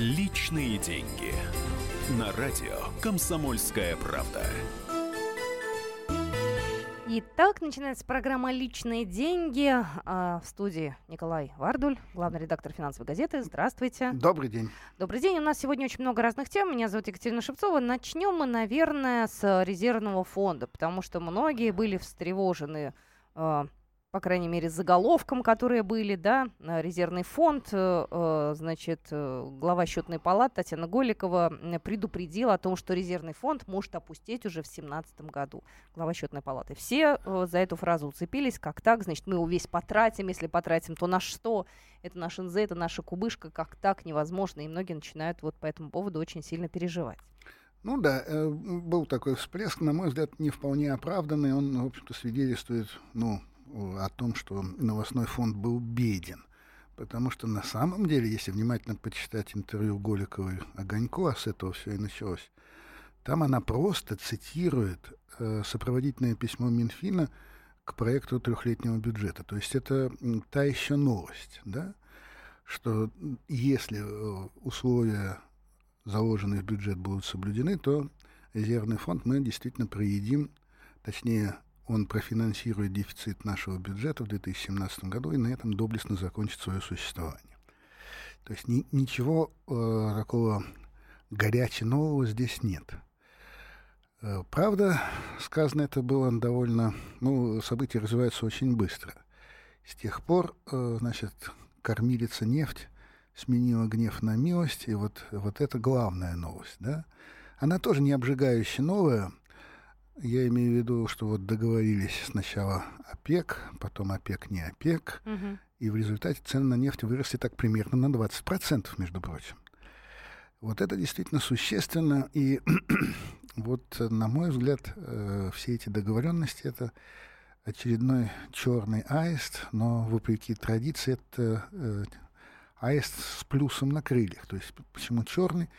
Личные деньги. На радио «Комсомольская правда». Итак, начинается программа «Личные деньги». А, в студии Николай Вардуль, главный редактор финансовой газеты. Здравствуйте. Добрый день. Добрый день. У нас сегодня очень много разных тем. Меня зовут Екатерина Шевцова. Начнем мы, наверное, с резервного фонда, потому что многие были встревожены а, по крайней мере, заголовком, которые были, да, резервный фонд, э, э, значит, э, глава счетной палаты Татьяна Голикова предупредила о том, что резервный фонд может опустить уже в 2017 году. Глава счетной палаты. Все за эту фразу уцепились, как так, значит, мы его весь потратим, если потратим, то на что? Это наш НЗ, это наша кубышка, как так, невозможно, и многие начинают вот по этому поводу очень сильно переживать. Ну да, был такой всплеск, на мой взгляд, не вполне оправданный. Он, в общем-то, свидетельствует, ну, о том, что новостной фонд был беден. Потому что на самом деле, если внимательно почитать интервью Голиковой Огонько, а с этого все и началось, там она просто цитирует э, сопроводительное письмо Минфина к проекту трехлетнего бюджета. То есть это та еще новость, да, что если э, условия, заложенные в бюджет, будут соблюдены, то резервный фонд мы действительно проедим, точнее, он профинансирует дефицит нашего бюджета в 2017 году и на этом доблестно закончит свое существование. То есть ни, ничего э, такого горячего нового здесь нет. Э, правда, сказано это было довольно... Ну, события развиваются очень быстро. С тех пор, э, значит, кормилица нефть сменила гнев на милость, и вот, вот это главная новость, да? Она тоже не обжигающая новая, я имею в виду, что вот договорились сначала ОПЕК, потом ОПЕК не ОПЕК, угу. и в результате цены на нефть выросли так примерно на 20%, между прочим. Вот это действительно существенно, и вот, на мой взгляд, э, все эти договоренности это очередной черный аист, но вопреки традиции это э, аист с плюсом на крыльях. То есть почему черный?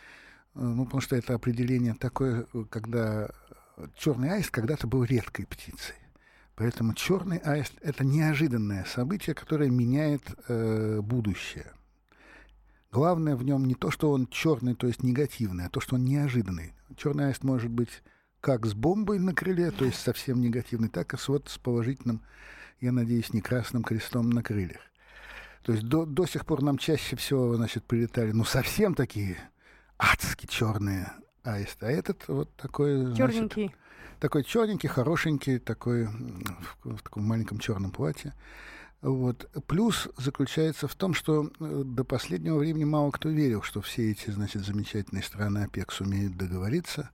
Э, ну, потому что это определение такое, когда черный аист когда-то был редкой птицей. Поэтому черный аист это неожиданное событие, которое меняет э, будущее. Главное в нем не то, что он черный, то есть негативный, а то, что он неожиданный. Черный аист может быть как с бомбой на крыле, то есть совсем негативный, так и с, вот, с положительным, я надеюсь, не красным крестом на крыльях. То есть до, до сих пор нам чаще всего, значит, прилетали, ну, совсем такие адски черные аист. А этот вот такой... Черненький. Значит, такой черненький, хорошенький, такой в, в таком маленьком черном платье. Вот. Плюс заключается в том, что э, до последнего времени мало кто верил, что все эти, значит, замечательные страны ОПЕК сумеют договориться.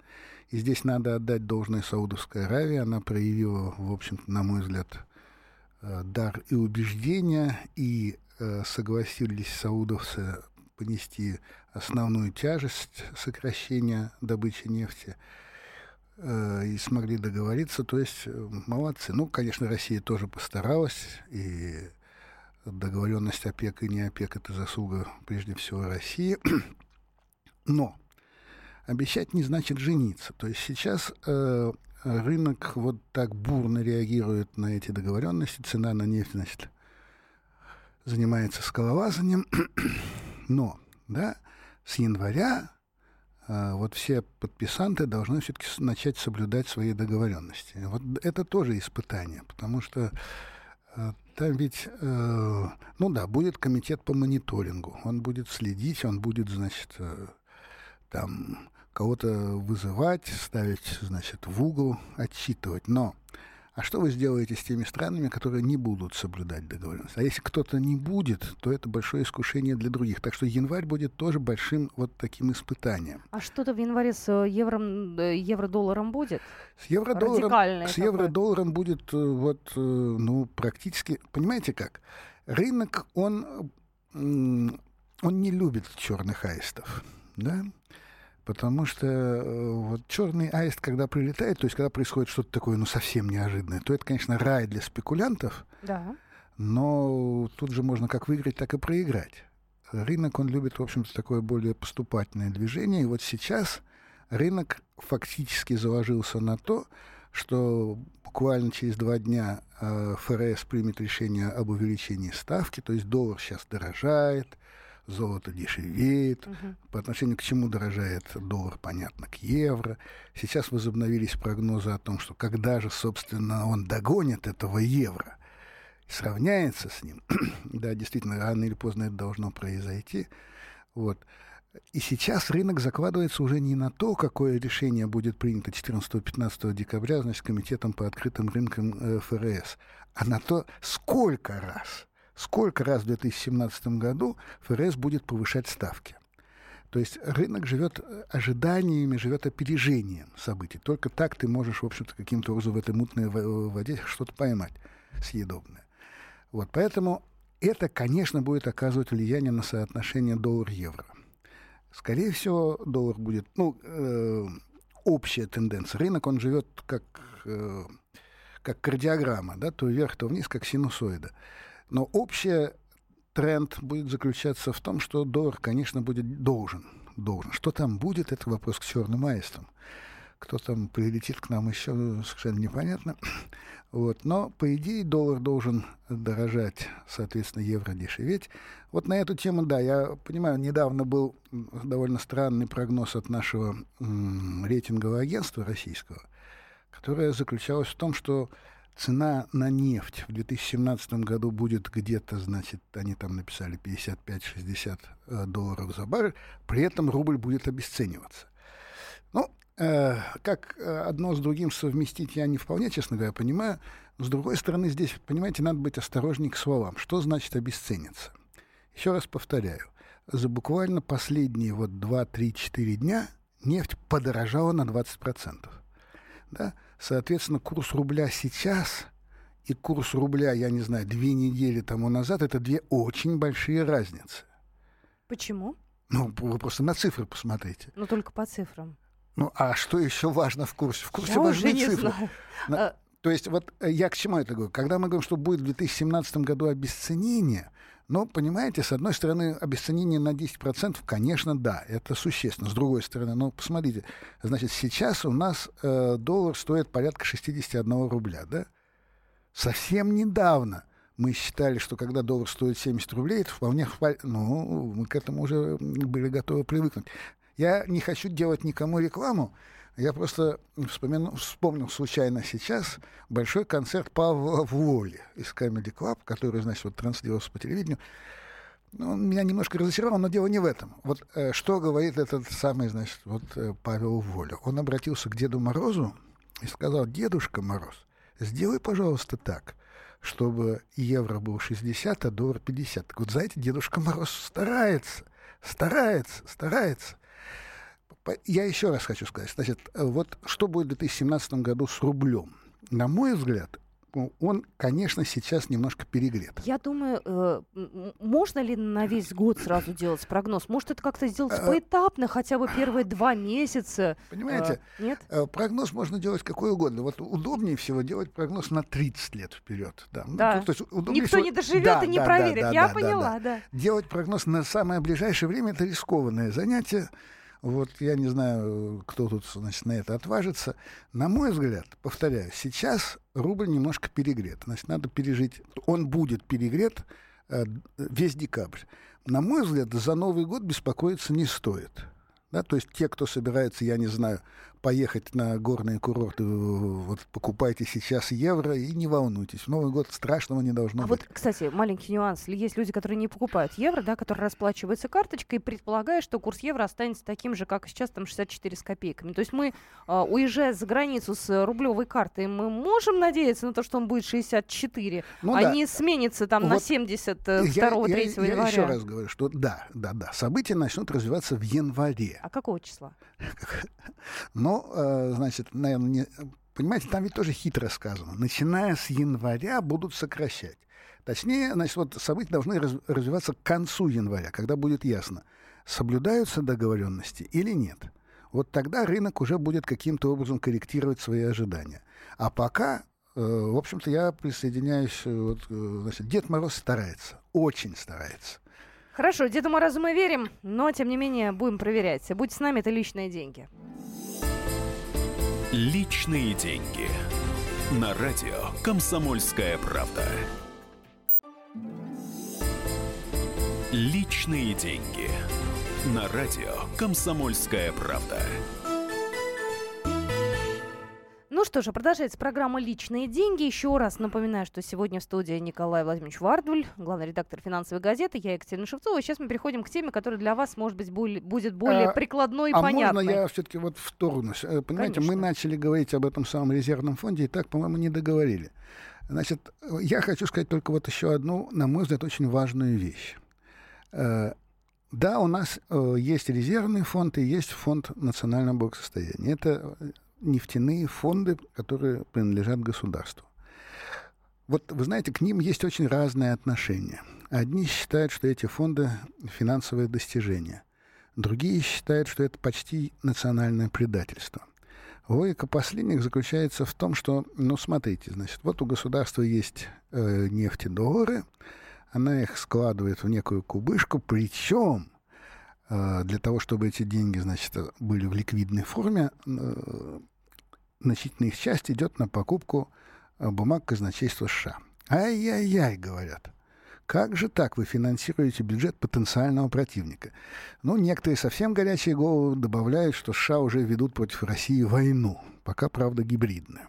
И здесь надо отдать должное Саудовской Аравии. Она проявила, в общем-то, на мой взгляд, э, дар и убеждения, и э, согласились саудовцы понести основную тяжесть сокращения добычи нефти э, и смогли договориться. То есть э, молодцы. Ну, конечно, Россия тоже постаралась, и договоренность ОПЕК и не ОПЕК — это заслуга прежде всего России. Но обещать не значит жениться. То есть сейчас э, рынок вот так бурно реагирует на эти договоренности, цена на нефть, значит, занимается скалолазанием. Но, да, с января э, вот все подписанты должны все-таки начать соблюдать свои договоренности. Вот это тоже испытание, потому что э, там ведь, э, ну да, будет комитет по мониторингу, он будет следить, он будет, значит, там кого-то вызывать, ставить, значит, в угол, отчитывать. Но а что вы сделаете с теми странами, которые не будут соблюдать договоренность? А если кто-то не будет, то это большое искушение для других. Так что январь будет тоже большим вот таким испытанием. А что-то в январе с э, евро, э, евро-долларом будет? С евро-долларом, с евро-долларом будет э, вот, ну, практически... Понимаете как? Рынок, он, он не любит черных аистов. Да? Потому что э, вот черный аист, когда прилетает, то есть когда происходит что-то такое, ну, совсем неожиданное, то это, конечно, рай для спекулянтов. Да. Но тут же можно как выиграть, так и проиграть. Рынок, он любит, в общем-то, такое более поступательное движение. И вот сейчас рынок фактически заложился на то, что буквально через два дня э, ФРС примет решение об увеличении ставки, то есть доллар сейчас дорожает, золото дешевеет, угу. по отношению к чему дорожает доллар, понятно, к евро. Сейчас возобновились прогнозы о том, что когда же, собственно, он догонит этого евро, сравняется с ним, да, действительно, рано или поздно это должно произойти. Вот. И сейчас рынок закладывается уже не на то, какое решение будет принято 14-15 декабря, значит, комитетом по открытым рынкам э, ФРС, а на то, сколько раз, сколько раз в 2017 году ФРС будет повышать ставки. То есть рынок живет э, ожиданиями, живет опережением событий. Только так ты можешь, в общем-то, каким-то образом в этой мутной воде что-то поймать съедобное. Вот, поэтому это, конечно, будет оказывать влияние на соотношение доллар-евро. Скорее всего, доллар будет, ну, э, общая тенденция. Рынок, он живет как, э, как кардиограмма, да, то вверх, то вниз, как синусоида. Но общий тренд будет заключаться в том, что доллар, конечно, будет должен. должен. Что там будет, это вопрос к черным аистам. Кто там прилетит к нам еще, совершенно непонятно. Вот. Но, по идее, доллар должен дорожать, соответственно, евро дешеветь. Вот на эту тему, да, я понимаю, недавно был довольно странный прогноз от нашего м- рейтингового агентства российского, которое заключалось в том, что цена на нефть в 2017 году будет где-то, значит, они там написали 55-60 э, долларов за баррель, при этом рубль будет обесцениваться. Ну, Э, как э, одно с другим совместить, я не вполне, честно говоря, понимаю. С другой стороны, здесь, понимаете, надо быть осторожнее к словам. Что значит обесцениться? Еще раз повторяю. За буквально последние вот 2, 3, 4 дня нефть подорожала на 20%. Да? Соответственно, курс рубля сейчас и курс рубля, я не знаю, две недели тому назад, это две очень большие разницы. Почему? Ну, вы просто на цифры посмотрите. Ну, только по цифрам. Ну, а что еще важно в курсе? В курсе я важны цифры. На, а... То есть вот э, я к чему это говорю? Когда мы говорим, что будет в 2017 году обесценение, ну, понимаете, с одной стороны, обесценение на 10%, конечно, да, это существенно. С другой стороны, ну, посмотрите, значит, сейчас у нас э, доллар стоит порядка 61 рубля, да? Совсем недавно мы считали, что когда доллар стоит 70 рублей, это вполне... Ну, мы к этому уже были готовы привыкнуть. Я не хочу делать никому рекламу. Я просто вспомину, вспомнил случайно сейчас большой концерт Павла Воли из Comedy Club, который, значит, вот транслировался по телевидению. Ну, он меня немножко разочаровал, но дело не в этом. Вот э, что говорит этот самый, значит, вот э, Павел Воля. Он обратился к Деду Морозу и сказал, Дедушка Мороз, сделай, пожалуйста, так, чтобы евро был 60, а доллар 50. Так вот, знаете, Дедушка Мороз старается, старается, старается. Я еще раз хочу сказать, значит, вот что будет в 2017 году с рублем? На мой взгляд, он, конечно, сейчас немножко перегрет. Я думаю, э, можно ли на весь год сразу делать прогноз? Может, это как-то сделать э, поэтапно, хотя бы первые два месяца? Понимаете, э, нет? Прогноз можно делать какой угодно. Вот удобнее всего делать прогноз на 30 лет вперед. Да. Ну, да. Ну, то есть Никто всего... не доживет да, и не да, проверит. Да, Я да, поняла, да, да. да. Делать прогноз на самое ближайшее время это рискованное занятие. Вот я не знаю, кто тут значит, на это отважится. На мой взгляд, повторяю, сейчас рубль немножко перегрет. Значит, надо пережить. Он будет перегрет э, весь декабрь. На мой взгляд, за Новый год беспокоиться не стоит. Да, то есть те, кто собирается, я не знаю, поехать на горные курорты, вот покупайте сейчас евро и не волнуйтесь. В Новый год страшного не должно а быть. вот, кстати, маленький нюанс. Есть люди, которые не покупают евро, да, которые расплачиваются карточкой, предполагая, что курс евро останется таким же, как сейчас, там 64 с копейками. То есть мы, а, уезжая за границу с рублевой картой, мы можем надеяться на то, что он будет 64, ну, а да. не сменится там вот на 70 2 3 января. Я еще раз говорю, что да, да, да, события начнут развиваться в январе. А какого числа? Но, э, значит, наверное, не... понимаете, там ведь тоже хитро сказано. Начиная с января будут сокращать. Точнее, значит, вот события должны раз, развиваться к концу января, когда будет ясно, соблюдаются договоренности или нет. Вот тогда рынок уже будет каким-то образом корректировать свои ожидания. А пока, э, в общем-то, я присоединяюсь, э, вот, значит, Дед Мороз старается, очень старается. Хорошо, Деду Морозу мы верим, но, тем не менее, будем проверять. Будь с нами, это личные деньги. Личные деньги. На радио «Комсомольская правда». Личные деньги. На радио «Комсомольская правда». Ну что же, продолжается программа «Личные деньги». Еще раз напоминаю, что сегодня в студии Николай Владимирович Вардуль, главный редактор финансовой газеты, я Екатерина Шевцова. Сейчас мы переходим к теме, которая для вас, может быть, будет более а, прикладной и а понятной. можно я все-таки вот вторгнусь? Э, понимаете, Конечно. мы начали говорить об этом самом резервном фонде, и так, по-моему, не договорили. Значит, я хочу сказать только вот еще одну, на мой взгляд, очень важную вещь. Э, да, у нас э, есть резервный фонд и есть фонд национального благосостояния. Это нефтяные фонды, которые принадлежат государству. Вот вы знаете, к ним есть очень разные отношения. Одни считают, что эти фонды финансовые достижения. Другие считают, что это почти национальное предательство. Логика последних заключается в том, что, ну, смотрите, значит, вот у государства есть э, нефтедоллары, она их складывает в некую кубышку, причем для того, чтобы эти деньги, значит, были в ликвидной форме, э, значительная их часть идет на покупку э, бумаг казначейства США. Ай-яй-яй, говорят. Как же так вы финансируете бюджет потенциального противника? Ну, некоторые совсем горячие головы добавляют, что США уже ведут против России войну, пока, правда, гибридную.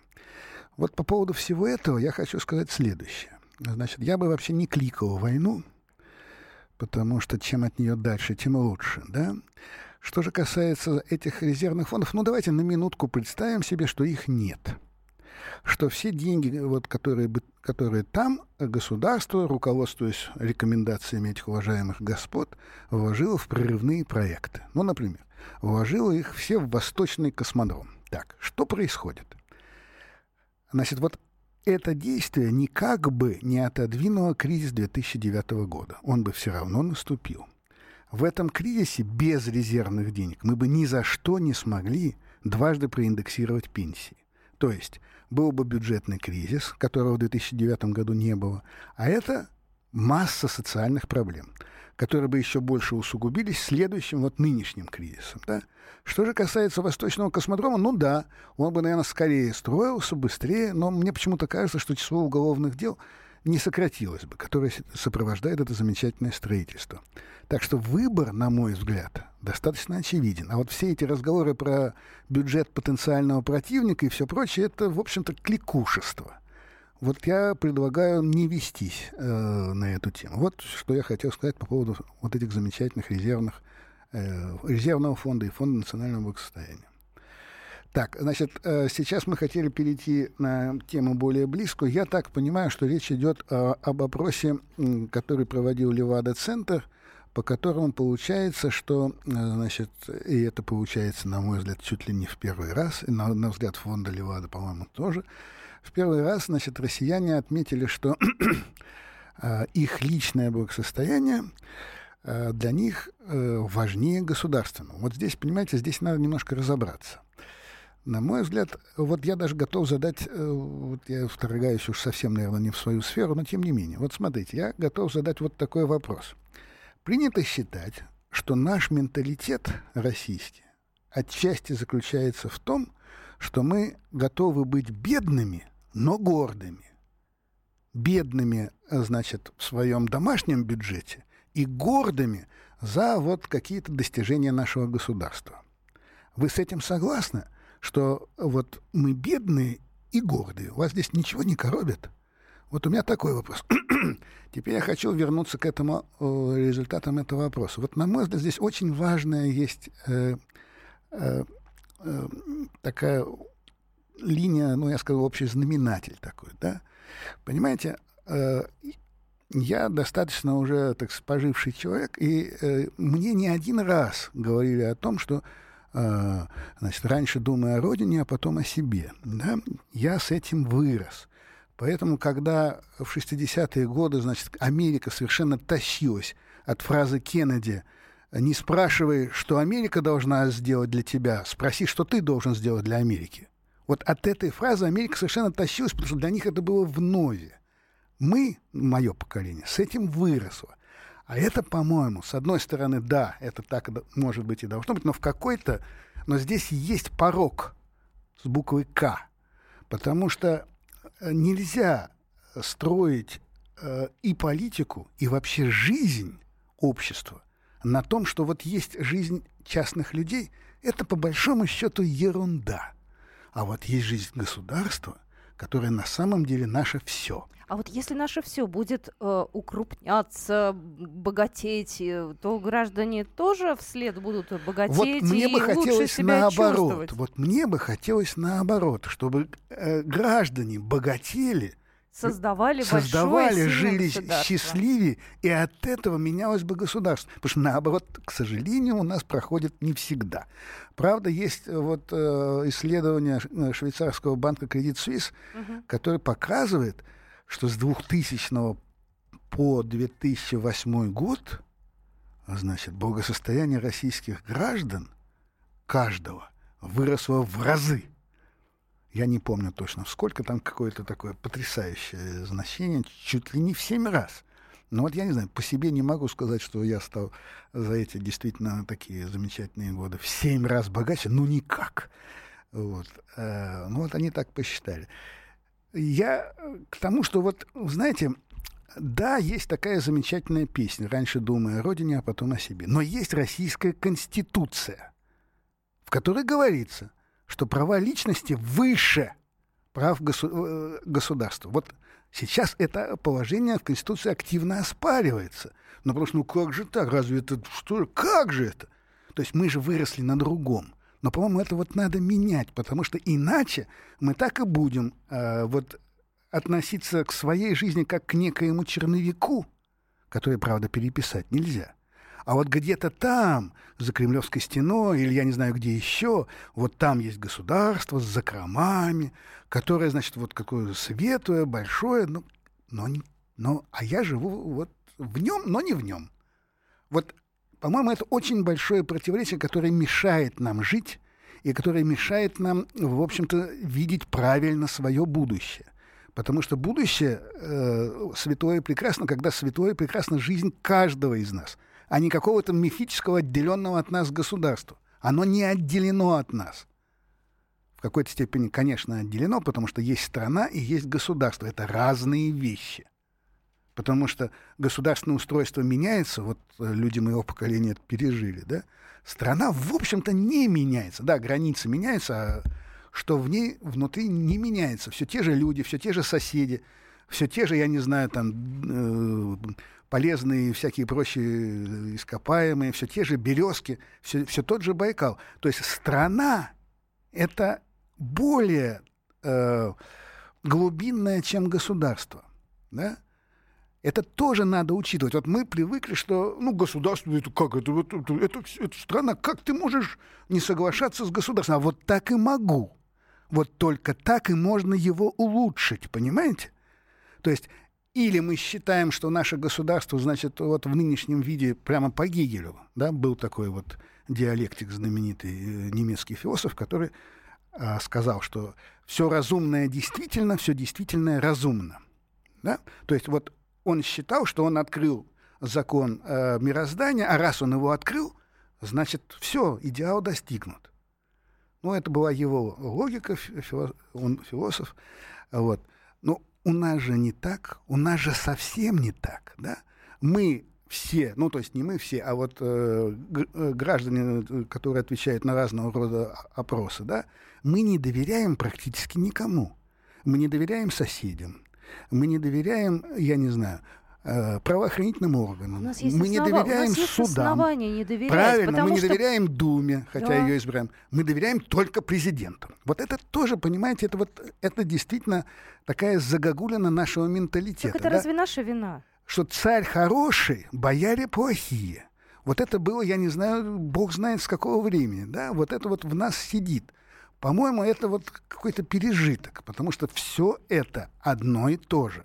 Вот по поводу всего этого я хочу сказать следующее. Значит, я бы вообще не кликал войну, потому что чем от нее дальше, тем лучше, да? Что же касается этих резервных фондов, ну давайте на минутку представим себе, что их нет. Что все деньги, вот, которые, которые там, государство, руководствуясь рекомендациями этих уважаемых господ, вложило в прорывные проекты. Ну, например, вложило их все в восточный космодром. Так, что происходит? Значит, вот это действие никак бы не отодвинуло кризис 2009 года. Он бы все равно наступил. В этом кризисе без резервных денег мы бы ни за что не смогли дважды проиндексировать пенсии. То есть был бы бюджетный кризис, которого в 2009 году не было, а это масса социальных проблем которые бы еще больше усугубились следующим вот нынешним кризисом. Да? Что же касается Восточного космодрома, ну да, он бы, наверное, скорее строился, быстрее, но мне почему-то кажется, что число уголовных дел не сократилось бы, которое сопровождает это замечательное строительство. Так что выбор, на мой взгляд, достаточно очевиден. А вот все эти разговоры про бюджет потенциального противника и все прочее, это, в общем-то, кликушество. Вот я предлагаю не вестись э, на эту тему. Вот что я хотел сказать по поводу вот этих замечательных резервных, э, резервного фонда и фонда национального благосостояния. Так, значит, э, сейчас мы хотели перейти на тему более близкую. Я так понимаю, что речь идет э, об опросе, который проводил Левада-центр, по которому получается, что, э, значит, и это получается, на мой взгляд, чуть ли не в первый раз, и на, на взгляд фонда Левада, по-моему, тоже, в первый раз, значит, россияне отметили, что а, их личное благосостояние а, для них э, важнее государственного. Вот здесь, понимаете, здесь надо немножко разобраться. На мой взгляд, вот я даже готов задать, э, вот я вторгаюсь уж совсем, наверное, не в свою сферу, но тем не менее. Вот смотрите, я готов задать вот такой вопрос. Принято считать, что наш менталитет российский отчасти заключается в том, что мы готовы быть бедными, но гордыми. Бедными, значит, в своем домашнем бюджете и гордыми за вот какие-то достижения нашего государства. Вы с этим согласны, что вот мы бедные и гордые? Вас здесь ничего не коробит? Вот у меня такой вопрос. Теперь я хочу вернуться к этому э, результатам этого вопроса. Вот, на мой взгляд, здесь очень важная есть э, э, э, такая линия, ну, я скажу, общий знаменатель такой, да. Понимаете, э, я достаточно уже, так поживший человек, и э, мне не один раз говорили о том, что э, значит, раньше думая о родине, а потом о себе. Да? Я с этим вырос. Поэтому, когда в 60-е годы, значит, Америка совершенно тащилась от фразы Кеннеди «Не спрашивай, что Америка должна сделать для тебя, спроси, что ты должен сделать для Америки». Вот от этой фразы Америка совершенно тащилась, потому что для них это было вновь. Мы, мое поколение, с этим выросло. А это, по-моему, с одной стороны, да, это так может быть и должно быть, но в какой-то... Но здесь есть порог с буквой «К», потому что э, нельзя строить э, и политику, и вообще жизнь общества на том, что вот есть жизнь частных людей, это по большому счету ерунда. А вот есть жизнь государства, которая на самом деле наше все. А вот если наше все будет э, укрупняться, богатеть, э, то граждане тоже вслед будут богатеть вот мне и бы лучше хотелось себя наоборот. чувствовать. Вот мне бы хотелось наоборот, чтобы э, граждане богатели, Создавали, создавали, жили счастливее, и от этого менялось бы государство. Потому что наоборот, к сожалению, у нас проходит не всегда. Правда, есть э, вот э, исследование э, швейцарского банка Credit Suisse, Мгм. который показывает, что с 2000 по 2008 год, значит, благосостояние российских граждан каждого выросло в разы. Я не помню точно, сколько там какое-то такое потрясающее значение, чуть ли не в семь раз. Но вот я не знаю, по себе не могу сказать, что я стал за эти действительно такие замечательные годы в семь раз богаче, ну никак. Вот. Э, Ну вот они так посчитали. Я к тому, что вот, знаете, да, есть такая замечательная песня. Раньше думая о родине, а потом о себе. Но есть российская конституция, в которой говорится, что права личности выше прав госу- э, государства. Вот сейчас это положение в Конституции активно оспаривается. Но потому что, ну как же так? Разве это что? Как же это? То есть мы же выросли на другом. Но, по-моему, это вот надо менять, потому что иначе мы так и будем э, вот относиться к своей жизни как к некоему черновику, который, правда, переписать нельзя. А вот где-то там, за Кремлевской стеной, или я не знаю где еще, вот там есть государство с закромами, которое, значит, вот какое светлое, большое, ну, но, не- но, а я живу вот в нем, но не в нем. Вот, по-моему, это очень большое противоречие, которое мешает нам жить и которое мешает нам, в общем-то, видеть правильно свое будущее. Потому что будущее э, святое прекрасно, когда святое прекрасно жизнь каждого из нас, а не какого-то мифического отделенного от нас государства. Оно не отделено от нас. В какой-то степени, конечно, отделено, потому что есть страна и есть государство. Это разные вещи. Потому что государственное устройство меняется, вот э, люди моего поколения это пережили, да? Страна, в общем-то, не меняется. Да, границы меняются, а что в ней внутри не меняется. Все те же люди, все те же соседи, все те же, я не знаю, там э, полезные всякие прочие ископаемые, все те же березки, все, все тот же Байкал. То есть страна это более э, глубинное, чем государство. Да? Это тоже надо учитывать. Вот мы привыкли, что ну, государство, это как, это, это, это, это страна, как ты можешь не соглашаться с государством? А вот так и могу. Вот только так и можно его улучшить, понимаете? То есть или мы считаем, что наше государство, значит, вот в нынешнем виде прямо по Гегелю, да, был такой вот диалектик знаменитый э, немецкий философ, который а, сказал, что все разумное действительно, все действительное разумно. Да? То есть вот он считал, что он открыл закон э, мироздания, а раз он его открыл, значит, все, идеал достигнут. Ну, это была его логика, фи- фило- он философ. Вот. Но у нас же не так, у нас же совсем не так, да? Мы все, ну, то есть не мы все, а вот э, э, граждане, которые отвечают на разного рода опросы, да, мы не доверяем практически никому. Мы не доверяем соседям, мы не доверяем, я не знаю, правоохранительным органам, У нас есть мы не основа- у доверяем нас есть судам. не доверять, Правильно, мы не что доверяем Думе, хотя Да. ее избираем. Мы доверяем только президенту. Вот это тоже, понимаете, это вот это действительно такая загогулина нашего менталитета. так это да? разве наша вина? Что царь хороший, бояре плохие. Вот это было, я не знаю, бог знает с какого времени, да, вот это вот в нас сидит. По-моему, это вот какой-то пережиток, потому что все это одно и то же.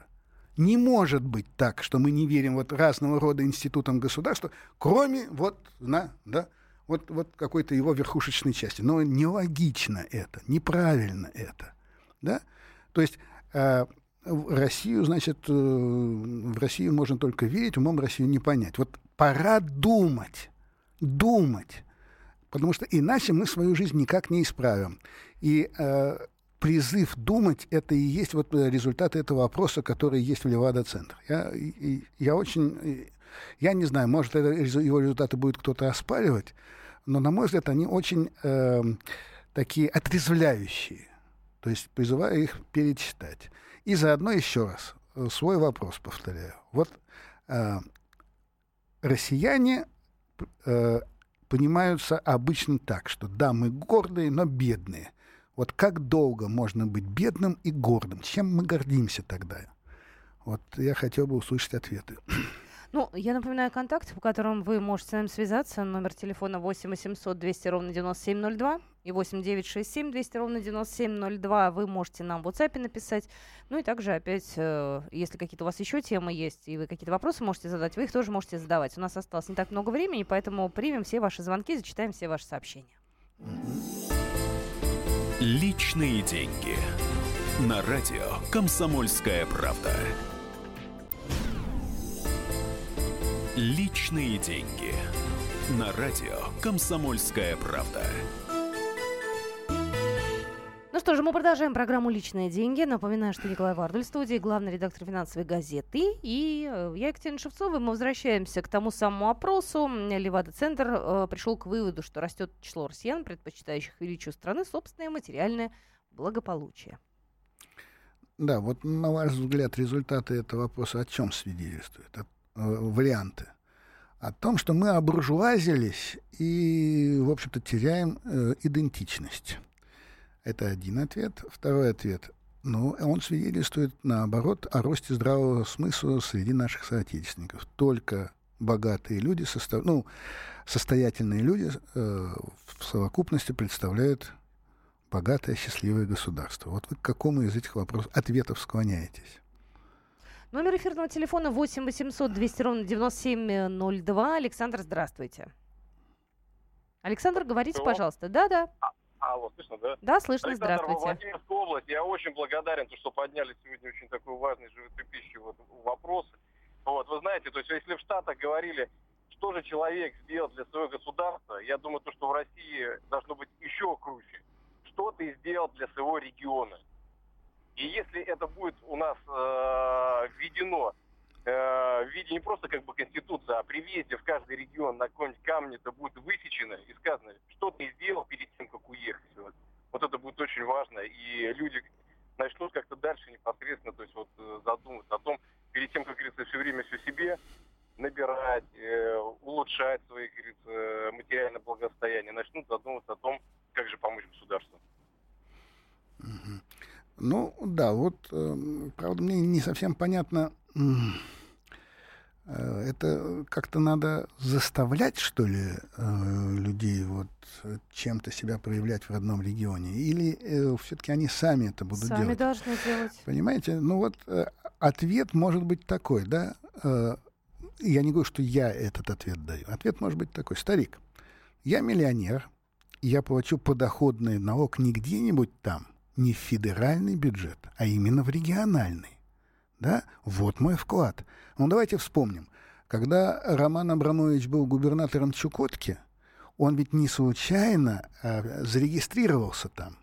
Не может быть так, что мы не верим вот разного рода институтам государства, кроме вот, на, да, вот, вот какой-то его верхушечной части. Но нелогично это, неправильно это. Да? То есть э, Россию, значит, э, в Россию можно только верить, умом Россию не понять. Вот пора думать, думать, потому что иначе мы свою жизнь никак не исправим. И э, призыв думать это и есть вот э, результат этого опроса, который есть в Левада-центр. Я, я очень Я не знаю, может, это, его результаты будет кто-то оспаривать, но, на мой взгляд, они очень э, такие отрезвляющие. То есть призываю их перечитать. И заодно еще раз э, свой вопрос повторяю. Вот э, россияне э, понимаются обычно так, что да, мы гордые, но бедные. Вот как долго можно быть бедным и гордым? Чем мы гордимся тогда? Вот я хотел бы услышать ответы. Ну, я напоминаю контакты, по которым вы можете с нами связаться. Номер телефона 8 800 200 ровно 9702 и 8 967 200 ровно 9702. Вы можете нам в WhatsApp написать. Ну и также опять, э, если какие-то у вас еще темы есть, и вы какие-то вопросы можете задать, вы их тоже можете задавать. У нас осталось не так много времени, поэтому примем все ваши звонки, зачитаем все ваши сообщения. Личные деньги. На радио «Комсомольская правда». Личные деньги. На радио «Комсомольская правда». Что же, мы продолжаем программу «Личные деньги». Напоминаю, что Николай Вардуль в студии, главный редактор финансовой газеты. И э, я, Екатерина Шевцова, мы возвращаемся к тому самому опросу. Левада-центр э, пришел к выводу, что растет число россиян, предпочитающих величию страны, собственное материальное благополучие. Да, вот на ваш взгляд результаты этого вопроса о чем свидетельствуют? Э, варианты. О том, что мы обуржуазились и, в общем-то, теряем э, идентичность. Это один ответ. Второй ответ. Ну, он свидетельствует, наоборот, о росте здравого смысла среди наших соотечественников. Только богатые люди, состав... ну, состоятельные люди э, в совокупности представляют богатое, счастливое государство. Вот вы к какому из этих вопросов, ответов склоняетесь? Номер эфирного телефона 8 800 200 ровно 9702. Александр, здравствуйте. Александр, говорите, Алло. пожалуйста. Да-да. А, алло, слышно, да? Да, слышно, Александр, здравствуйте. Владимирская область. Я очень благодарен, что подняли сегодня очень такой важный, животрепещущий вот вопрос. Вот, вы знаете, то есть если в Штатах говорили, что же человек сделал для своего государства, я думаю, то, что в России должно быть еще круче. Что ты сделал для своего региона? И если это будет у нас э, введено в виде не просто как бы конституции, а при въезде в каждый регион на каком-нибудь камне это будет высечено и сказано, что ты сделал перед тем, как уехать. Вот, вот это будет очень важно. И люди начнут как-то дальше непосредственно, то есть вот э, задумываться о том, перед тем, как говорится, все время все себе набирать, э, улучшать свои, говорится, материальное благосостояние, начнут задумываться о том, как же помочь государству. Ну, да, вот, э, правда, мне не совсем понятно, э, это как-то надо заставлять, что ли, э, людей вот чем-то себя проявлять в родном регионе? Или э, все-таки они сами это будут сами делать? Сами должны делать. Понимаете? Ну вот э, ответ может быть такой, да? Э, я не говорю, что я этот ответ даю. Ответ может быть такой. Старик, я миллионер, я плачу подоходный налог не где-нибудь там, не в федеральный бюджет, а именно в региональный. Да? Вот мой вклад. Ну, давайте вспомним. Когда Роман Абрамович был губернатором Чукотки, он ведь не случайно а, зарегистрировался там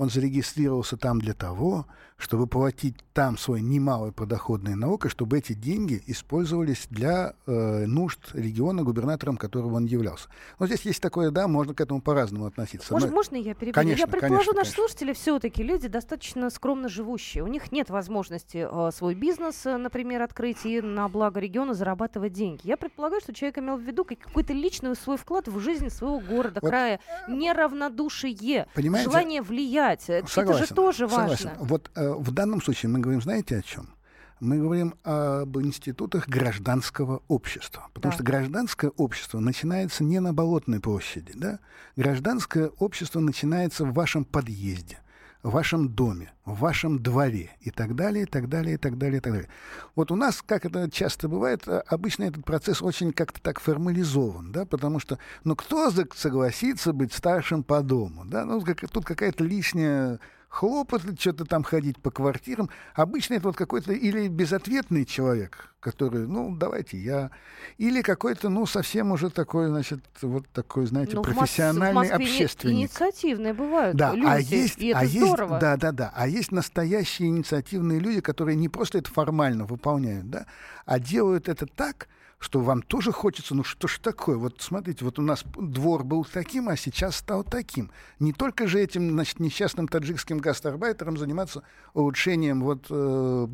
он зарегистрировался там для того, чтобы платить там свой немалый подоходный налог, и чтобы эти деньги использовались для э, нужд региона, губернатором которого он являлся. Но здесь есть такое, да, можно к этому по-разному относиться. Может, Но... Можно я перебью? Конечно, я предположу, конечно, наши конечно. слушатели все-таки люди достаточно скромно живущие. У них нет возможности э, свой бизнес, э, например, открыть и на благо региона зарабатывать деньги. Я предполагаю, что человек имел в виду какой-то личный свой вклад в жизнь своего города, вот, края, неравнодушие, понимаете? желание влиять. Согласен. Это же тоже важно. Согласен. Вот э, в данном случае мы говорим, знаете, о чем? Мы говорим об институтах гражданского общества. Потому да. что гражданское общество начинается не на Болотной площади. Да? Гражданское общество начинается в вашем подъезде – в вашем доме, в вашем дворе и так далее, и так далее, и так далее, и так далее. Вот у нас, как это часто бывает, а, обычно этот процесс очень как-то так формализован, да, потому что, ну, кто согласится быть старшим по дому, да, ну, как, тут какая-то лишняя хлопоты, что-то там ходить по квартирам. Обычно это вот какой-то или безответный человек, который, ну, давайте я... Или какой-то, ну, совсем уже такой, значит, вот такой, знаете, ну, профессиональный в общественник. инициативные бывают да, люди, а есть, и это а здорово. Есть, да, да, да. А есть настоящие инициативные люди, которые не просто это формально выполняют, да, а делают это так, что вам тоже хочется, ну что ж такое, вот смотрите, вот у нас двор был таким, а сейчас стал таким. Не только же этим, значит, несчастным таджикским гастарбайтером заниматься улучшением вот э,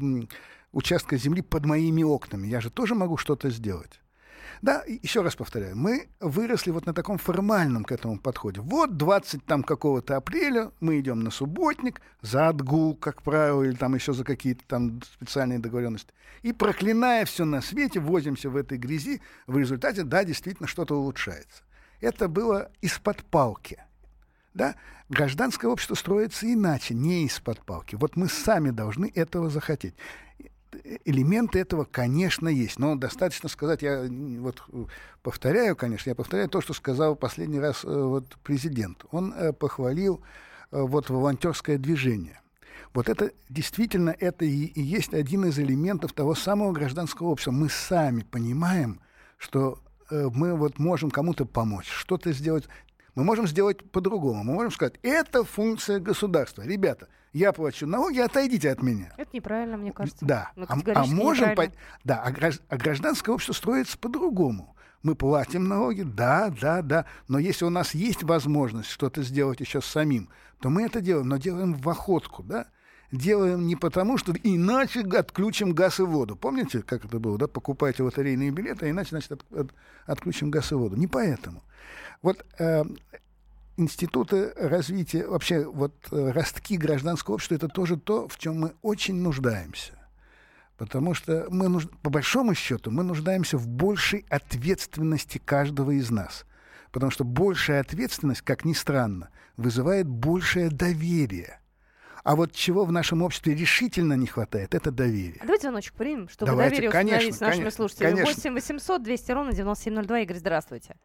участка земли под моими окнами. Я же тоже могу что-то сделать. Да, еще раз повторяю, мы выросли вот на таком формальном к этому подходе. Вот 20 там какого-то апреля мы идем на субботник за отгул, как правило, или там еще за какие-то там специальные договоренности. И проклиная все на свете, возимся в этой грязи, в результате, да, действительно что-то улучшается. Это было из-под палки. Да? Гражданское общество строится иначе, не из-под палки. Вот мы сами должны этого захотеть элементы этого, конечно, есть. Но достаточно сказать, я вот повторяю, конечно, я повторяю то, что сказал последний раз э, вот президент. Он э, похвалил э, вот волонтерское движение. Вот это действительно это и, и есть один из элементов того самого гражданского общества. Мы сами понимаем, что э, мы вот можем кому-то помочь, что-то сделать. Мы можем сделать по-другому. Мы можем сказать, это функция государства. Ребята, я плачу налоги, отойдите от меня. Это неправильно, мне кажется. Да. Ну, а, а можем... По... Да, а, гражд... а гражданское общество строится по-другому. Мы платим налоги, да, да, да. Но если у нас есть возможность что-то сделать еще самим, то мы это делаем, но делаем в охотку, да? Делаем не потому, что иначе отключим газ и воду. Помните, как это было, да? Покупайте лотерейные билеты, а иначе, значит, от, от, отключим газ и воду. Не поэтому. Вот э, институты развития, вообще вот э, ростки гражданского общества, это тоже то, в чем мы очень нуждаемся. Потому что мы, нуж... по большому счету, мы нуждаемся в большей ответственности каждого из нас. Потому что большая ответственность, как ни странно, вызывает большее доверие. А вот чего в нашем обществе решительно не хватает, это доверие. Давайте звоночек примем, чтобы Давайте, доверие конечно, установить с нашими конечно, слушателями. Конечно. 8 800 200 ровно 9702. Игорь, здравствуйте.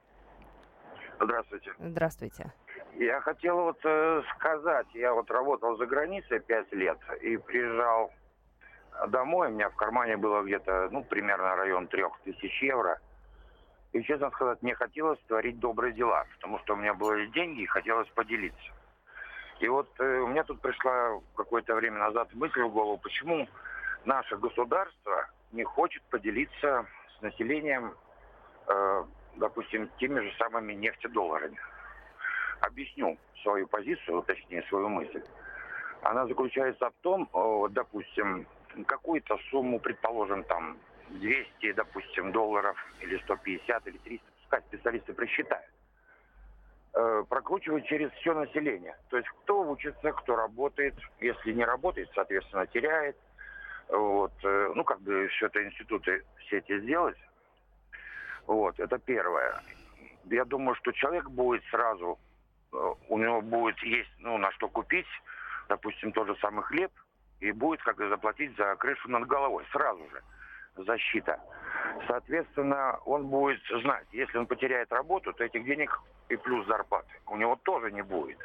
Здравствуйте. Здравствуйте. Я хотел вот э, сказать, я вот работал за границей пять лет и приезжал домой, у меня в кармане было где-то, ну, примерно район трех тысяч евро. И, честно сказать, мне хотелось творить добрые дела, потому что у меня были деньги и хотелось поделиться. И вот э, у меня тут пришла какое-то время назад мысль в голову, почему наше государство не хочет поделиться с населением э, допустим, теми же самыми нефтедолларами. Объясню свою позицию, точнее свою мысль. Она заключается в том, допустим, какую-то сумму, предположим, там 200, допустим, долларов или 150 или 300, пускай специалисты просчитают, э, прокручивать через все население. То есть кто учится, кто работает, если не работает, соответственно, теряет. Вот, э, ну, как бы все это институты все эти сделать, вот, это первое. Я думаю, что человек будет сразу, э, у него будет есть, ну, на что купить, допустим, тот же самый хлеб, и будет как заплатить за крышу над головой сразу же защита. Соответственно, он будет знать, если он потеряет работу, то этих денег и плюс зарплаты у него тоже не будет.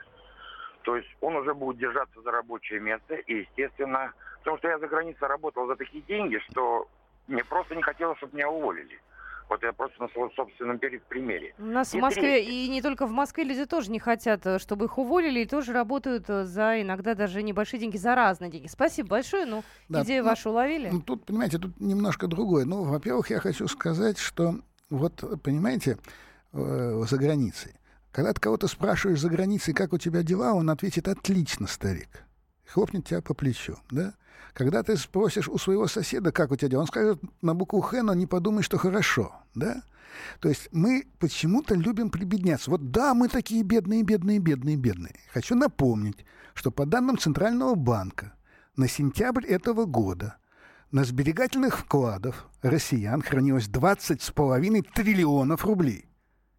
То есть он уже будет держаться за рабочее место, и, естественно, потому что я за границей работал за такие деньги, что мне просто не хотелось, чтобы меня уволили. Вот я просто на своем собственном примере. У нас и в Москве, и не только в Москве люди тоже не хотят, э, чтобы их уволили, и тоже работают э, за иногда даже небольшие деньги, за разные деньги. Спасибо большое, ну, да, идею ну, вашу уловили. Ну, тут, понимаете, тут немножко другое. Ну, во-первых, я хочу сказать, что вот, понимаете, э, за границей. Когда ты кого-то спрашиваешь за границей, как у тебя дела, он ответит «отлично, старик». Хлопнет тебя по плечу, да? Когда ты спросишь у своего соседа, как у тебя дела, он скажет на букву «Х», но не подумай, что хорошо, да? То есть мы почему-то любим прибедняться. Вот да, мы такие бедные, бедные, бедные, бедные. Хочу напомнить, что по данным Центрального банка на сентябрь этого года на сберегательных вкладах россиян хранилось 20,5 триллионов рублей.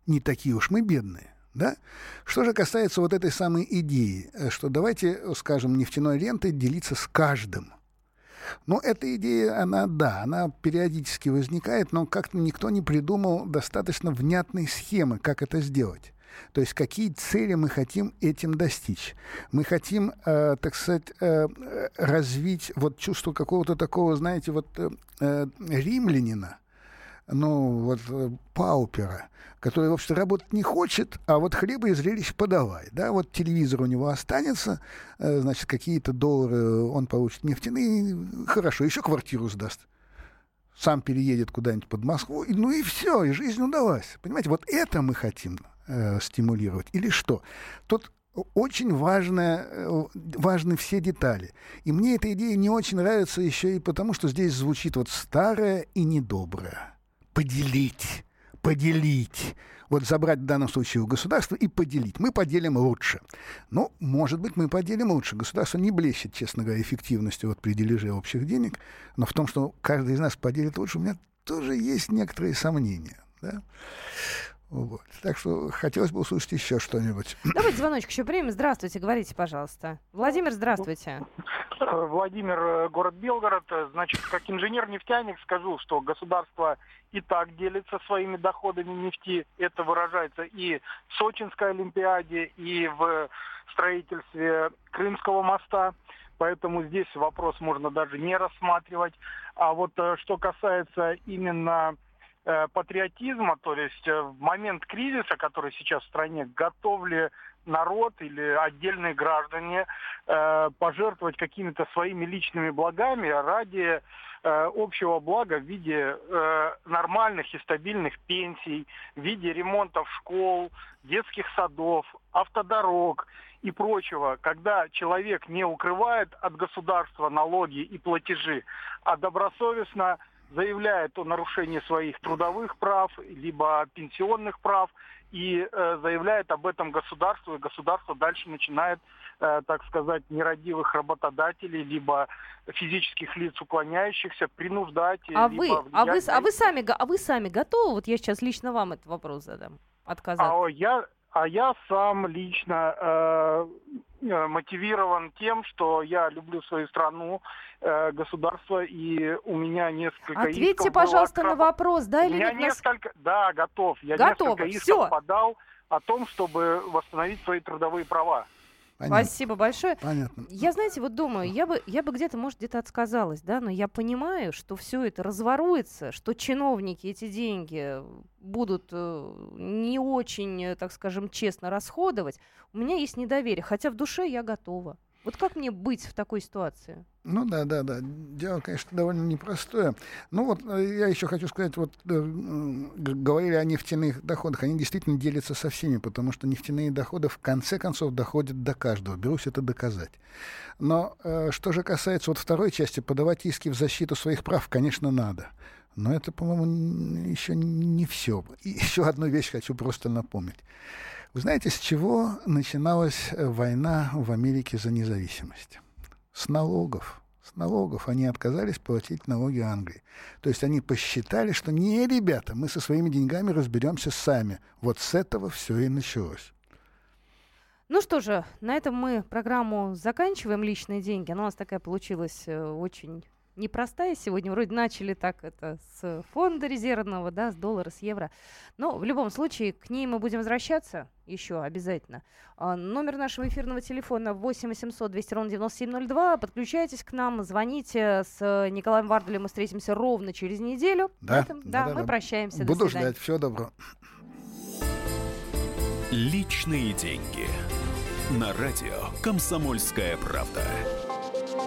Не такие уж мы бедные. Да? Что же касается вот этой самой идеи, э, что давайте, скажем, нефтяной рентой делиться с каждым. Но эта идея, она, да, она периодически возникает, но как-то никто не придумал достаточно внятной схемы, как это сделать. То есть какие цели мы хотим этим достичь. Мы хотим, э, так сказать, э, развить вот чувство какого-то такого, знаете, вот э, э римлянина, ну, вот э, паупера, который, в общем работать не хочет, а вот хлеба и зрелищ подавай. Да? Вот телевизор у него останется, э, значит, какие-то доллары он получит нефтяные, хорошо, еще квартиру сдаст. сам переедет куда-нибудь под Москву, и, ну и все, и жизнь удалась. Понимаете, вот это мы хотим э, стимулировать. Или что? Тут очень важно, э, важны все детали. И мне эта идея не очень нравится еще и потому, что здесь звучит вот старое и недоброе. Поделить, поделить. Вот забрать в данном случае у государства и поделить. Мы поделим лучше. Ну, может быть, мы поделим лучше. Государство не блещет, честно говоря, эффективностью вот при дележе общих денег, но в том, что каждый из нас поделит лучше, у меня тоже есть некоторые сомнения. Да? Вот. Так что хотелось бы услышать еще что-нибудь. Давайте звоночек еще примем. Здравствуйте, говорите, пожалуйста. Владимир, здравствуйте. Э, Владимир, э, город Белгород. Э, значит, как инженер-нефтяник скажу, что государство и так делится своими доходами нефти. Это выражается и в Сочинской Олимпиаде, и в строительстве Крымского моста. Поэтому здесь вопрос можно даже не рассматривать. А вот что касается именно Э, патриотизма, то есть э, в момент кризиса, который сейчас в стране, готов ли народ или отдельные граждане э, пожертвовать какими-то своими личными благами ради э, общего блага в виде э, нормальных и стабильных пенсий, в виде ремонтов школ, детских садов, автодорог и прочего, когда человек не укрывает от государства налоги и платежи, а добросовестно заявляет о нарушении своих трудовых прав, либо пенсионных прав, и э, заявляет об этом государству, и государство дальше начинает, э, так сказать, нерадивых работодателей, либо физических лиц, уклоняющихся, принуждать. А вы, а вы, а вы сами, а вы сами готовы? Вот я сейчас лично вам этот вопрос задам. Отказаться. А я, а я сам лично э, Э, мотивирован тем, что я люблю свою страну, э, государство, и у меня несколько Ответьте, пожалуйста, было... на вопрос, да или у меня нет? несколько... Да, готов. Я готов. несколько исков подал о том, чтобы восстановить свои трудовые права. Понятно. Спасибо большое. Понятно. Я, знаете, вот думаю, я бы, я бы где-то, может, где-то отказалась, да, но я понимаю, что все это разворуется, что чиновники эти деньги будут э, не очень, э, так скажем, честно расходовать. У меня есть недоверие, хотя в душе я готова. Вот как мне быть в такой ситуации? Ну да, да, да. Дело, конечно, довольно непростое. Ну вот э, я еще хочу сказать, вот э, говорили о нефтяных доходах. Они действительно делятся со всеми, потому что нефтяные доходы в конце концов доходят до каждого. Берусь это доказать. Но э, что же касается вот второй части, подавать иски в защиту своих прав, конечно, надо. Но это, по-моему, еще не все. И еще одну вещь хочу просто напомнить. Вы знаете, с чего начиналась э, война в Америке за независимость? С налогов. С налогов они отказались платить налоги Англии. То есть они посчитали, что не, ребята, мы со своими деньгами разберемся сами. Вот с этого все и началось. Ну что же, на этом мы программу заканчиваем «Личные деньги». Она у нас такая получилась э, очень непростая сегодня. Вроде начали так это с фонда резервного, да, с доллара, с евро. Но в любом случае к ней мы будем возвращаться еще обязательно. А, номер нашего эфирного телефона 8 800 200 ровно 9702. Подключайтесь к нам, звоните. С Николаем Вардулем мы встретимся ровно через неделю. Да, этом, да, да, мы да. прощаемся. Буду ждать. Всего доброго. Личные деньги. На радио «Комсомольская правда».